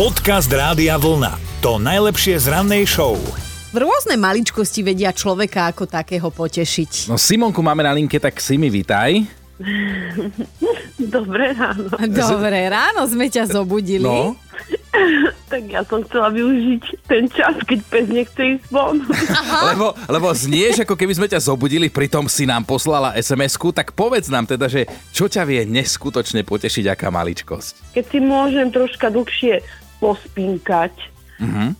Podcast Rádia Vlna. To najlepšie z rannej show. Rôzne maličkosti vedia človeka ako takého potešiť. No Simonku máme na linke, tak si mi vitaj. Dobré ráno. Dobré ráno, sme ťa zobudili. No, Tak ja som chcela využiť ten čas, keď pes nechce ísť von. lebo, lebo znieš, ako keby sme ťa zobudili, pritom si nám poslala SMS-ku, tak povedz nám teda, že čo ťa vie neskutočne potešiť, aká maličkosť. Keď si môžem troška dlhšie pospinkať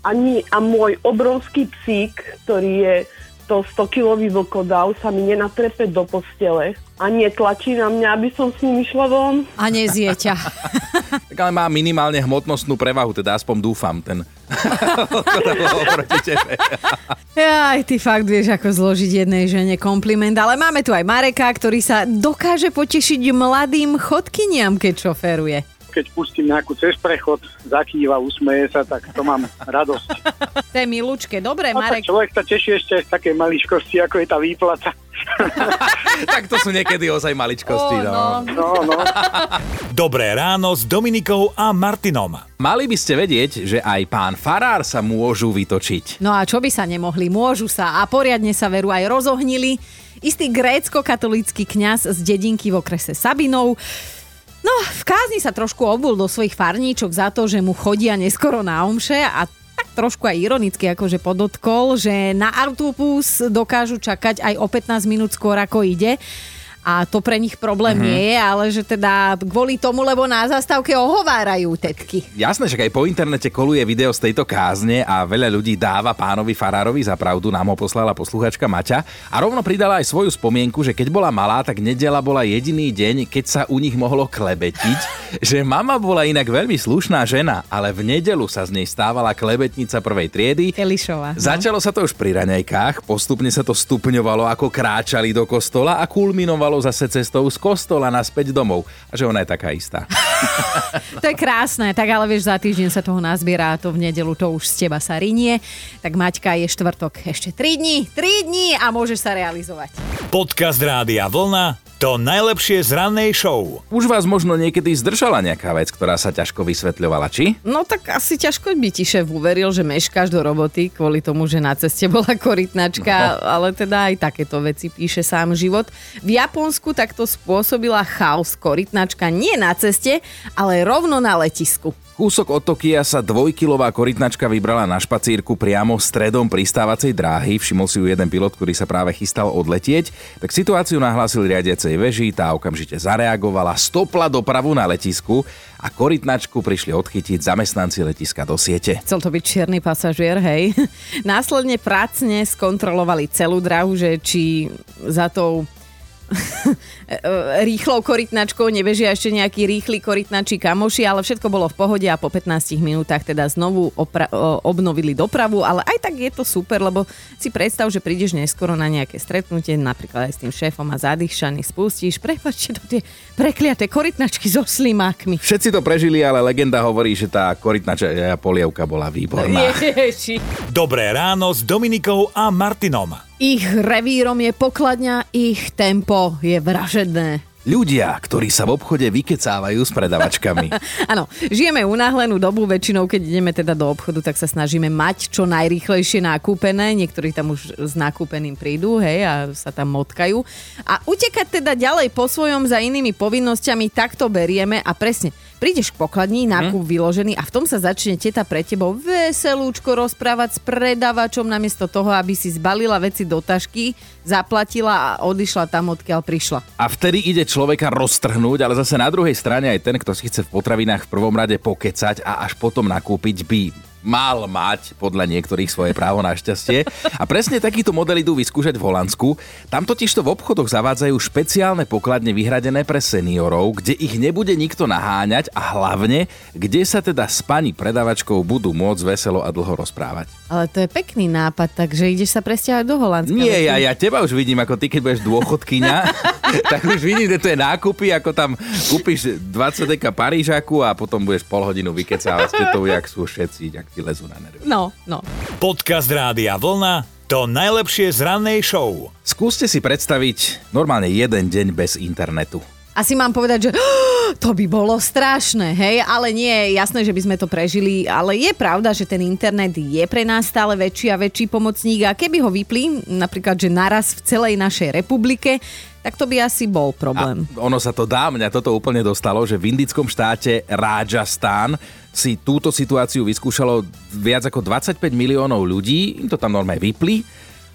a, nie, a môj obrovský psík, ktorý je to 100-kilový vlkodav, sa mi nenatrepe do postele a netlačí na mňa, aby som s ním išla von. A nezie ťa. Tak ale má minimálne hmotnostnú prevahu, teda aspoň dúfam, ten. Aj ty fakt vieš, ako zložiť jednej žene kompliment, ale máme tu aj Mareka, ktorý sa dokáže potešiť mladým chodkyniam, keď šoferuje. Keď pustím nejakú cez prechod, zakýva, usmeje sa, tak to mám radosť. To je milúčke. Dobre, A tak Marek. človek sa teší ešte z také maličkosti, ako je tá výplata. tak to sú niekedy ozaj maličkosti. no. No, no. Dobré ráno s Dominikou a Martinom. Mali by ste vedieť, že aj pán Farár sa môžu vytočiť. No a čo by sa nemohli? Môžu sa a poriadne sa veru aj rozohnili. Istý grécko-katolícky kňaz z dedinky v okrese Sabinov No, v kázni sa trošku obul do svojich farníčok za to, že mu chodia neskoro na omše a tak trošku aj ironicky akože podotkol, že na autobus dokážu čakať aj o 15 minút skôr ako ide. A to pre nich problém mm-hmm. nie je, ale že teda kvôli tomu, lebo na zastávke ohovárajú tetky. Jasné, že aj po internete koluje video z tejto kázne a veľa ľudí dáva pánovi Farárovi za pravdu, nám ho poslala posluchačka Maťa a rovno pridala aj svoju spomienku, že keď bola malá, tak nedela bola jediný deň, keď sa u nich mohlo klebetiť, že mama bola inak veľmi slušná žena, ale v nedelu sa z nej stávala klebetnica prvej triedy. Elišová. No. Začalo sa to už pri raňajkách, postupne sa to stupňovalo, ako kráčali do kostola a kulminovalo zase cestou z kostola naspäť domov. A že ona je taká istá. To je krásne, tak ale vieš, za týždeň sa toho nazbiera a to v nedelu to už z teba sa rinie. Tak Maťka je štvrtok ešte 3 dní, 3 dní a môžeš sa realizovať. Podcast Rádia Vlna. To najlepšie z rannej show. Už vás možno niekedy zdržala nejaká vec, ktorá sa ťažko vysvetľovala, či? No tak asi ťažko by ti šéf uveril, že meškáš do roboty kvôli tomu, že na ceste bola korytnačka, no. ale teda aj takéto veci píše sám život. V Japonsku takto spôsobila chaos korytnačka nie na ceste, ale rovno na letisku. Kúsok od Tokia sa dvojkilová korytnačka vybrala na špacírku priamo stredom pristávacej dráhy. Všimol si ju jeden pilot, ktorý sa práve chystal odletieť. Tak situáciu nahlásil riadiacej veži, tá okamžite zareagovala, stopla dopravu na letisku a korytnačku prišli odchytiť zamestnanci letiska do siete. Chcel to byť čierny pasažier, hej. Následne prácne skontrolovali celú drahu, že či za tou rýchlou korytnačkou nebežia ešte nejakí rýchli korytnači kamoši, ale všetko bolo v pohode a po 15 minútach teda znovu opra- obnovili dopravu, ale aj tak je to super, lebo si predstav, že prídeš neskoro na nejaké stretnutie, napríklad aj s tým šéfom a zadýchaný spustíš, prepačte to tie prekliaté korytnačky so slimákmi. Všetci to prežili, ale legenda hovorí, že tá korytnačia polievka bola výborná. Ježi. Dobré ráno s Dominikou a Martinom. Ich revírom je pokladňa, ich tempo je vražedné. Ľudia, ktorí sa v obchode vykecávajú s predavačkami. Áno, žijeme unáhlenú dobu, väčšinou keď ideme teda do obchodu, tak sa snažíme mať čo najrýchlejšie nakúpené. Niektorí tam už s nakúpeným prídu, hej, a sa tam motkajú. A utekať teda ďalej po svojom za inými povinnosťami, tak to berieme a presne, prídeš k pokladni, nákup vyložený a v tom sa začne teta pre tebou veselúčko rozprávať s predavačom namiesto toho, aby si zbalila veci do tašky, zaplatila a odišla tam, odkiaľ prišla. A vtedy ide človeka roztrhnúť, ale zase na druhej strane aj ten, kto si chce v potravinách v prvom rade pokecať a až potom nakúpiť by mal mať podľa niektorých svoje právo na šťastie. A presne takýto model idú vyskúšať v Holandsku. Tam totižto v obchodoch zavádzajú špeciálne pokladne vyhradené pre seniorov, kde ich nebude nikto naháňať a hlavne, kde sa teda s pani predavačkou budú môcť veselo a dlho rozprávať. Ale to je pekný nápad, takže ideš sa presťahovať do Holandska. Nie, ja, ja teba už vidím, ako ty, keď budeš dôchodkyňa, tak už vidím, kde to je nákupy, ako tam kúpiš 20 deka Parížaku a potom budeš pol hodinu vykecávať s tetou, jak sú všetci, jak ti lezú na nervy. No, no. Podcast Rádia Vlna. To najlepšie z rannej show. Skúste si predstaviť normálne jeden deň bez internetu. Asi mám povedať, že To by bolo strašné, hej, ale nie, jasné, že by sme to prežili, ale je pravda, že ten internet je pre nás stále väčší a väčší pomocník a keby ho vypli, napríklad, že naraz v celej našej republike, tak to by asi bol problém. A ono sa to dá, mňa toto úplne dostalo, že v indickom štáte Rajasthan si túto situáciu vyskúšalo viac ako 25 miliónov ľudí, im to tam normálne vypli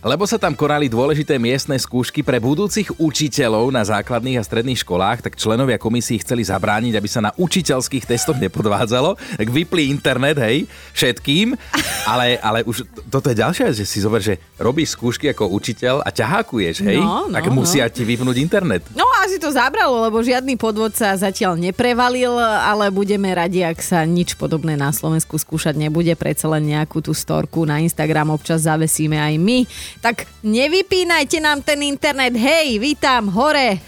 lebo sa tam konali dôležité miestne skúšky pre budúcich učiteľov na základných a stredných školách, tak členovia komisí chceli zabrániť, aby sa na učiteľských testoch nepodvádzalo, tak vypli internet, hej, všetkým, ale, ale už toto je ďalšia že si zober, že robíš skúšky ako učiteľ a ťahákuješ, hej, No, no, tak musia ti vypnúť internet. No asi to zabralo, lebo žiadny podvod sa zatiaľ neprevalil, ale budeme radi, ak sa nič podobné na Slovensku skúšať nebude. Predsa len nejakú tú storku na Instagram občas zavesíme aj my. Tak nevypínajte nám ten internet. Hej, vítam, hore.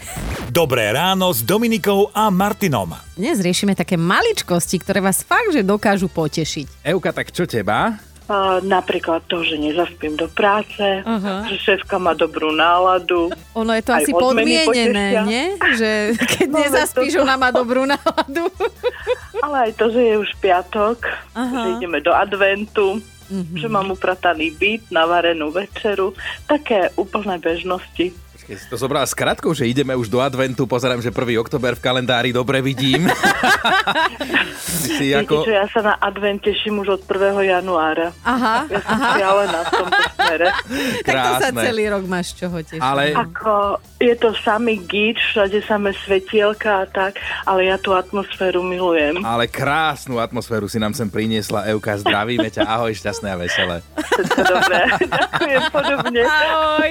Dobré ráno s Dominikou a Martinom. Dnes riešime také maličkosti, ktoré vás fakt, že dokážu potešiť. Euka, tak čo teba? A napríklad to, že nezaspím do práce, Aha. že šéfka má dobrú náladu. Ono je to asi podmienené, nie? Že keď No, nezaspíš, toto. ona má dobrú náladu. Ale aj to, že je už piatok, Aha. že ideme do adventu, Mhm. že mám uprataný byt, navarenú večeru, také úplné bežnosti. Keď si to zobrala s krátkou, že ideme už do adventu, pozerám, že 1. oktober v kalendári dobre vidím. Si Viete, ako... že ja sa na advent teším už od 1. januára. Aha, Ja som aha. v tomto smere. Tak to sa celý rok máš čoho tešiť. Ale Ako je to samý git, všade samé svetielka a tak, ale ja tú atmosféru milujem. Ale krásnu atmosféru si nám sem priniesla Euka. Zdravíme ťa, ahoj, šťastné a veselé. Všetko dobré. Ďakujem podobne. Ahoj.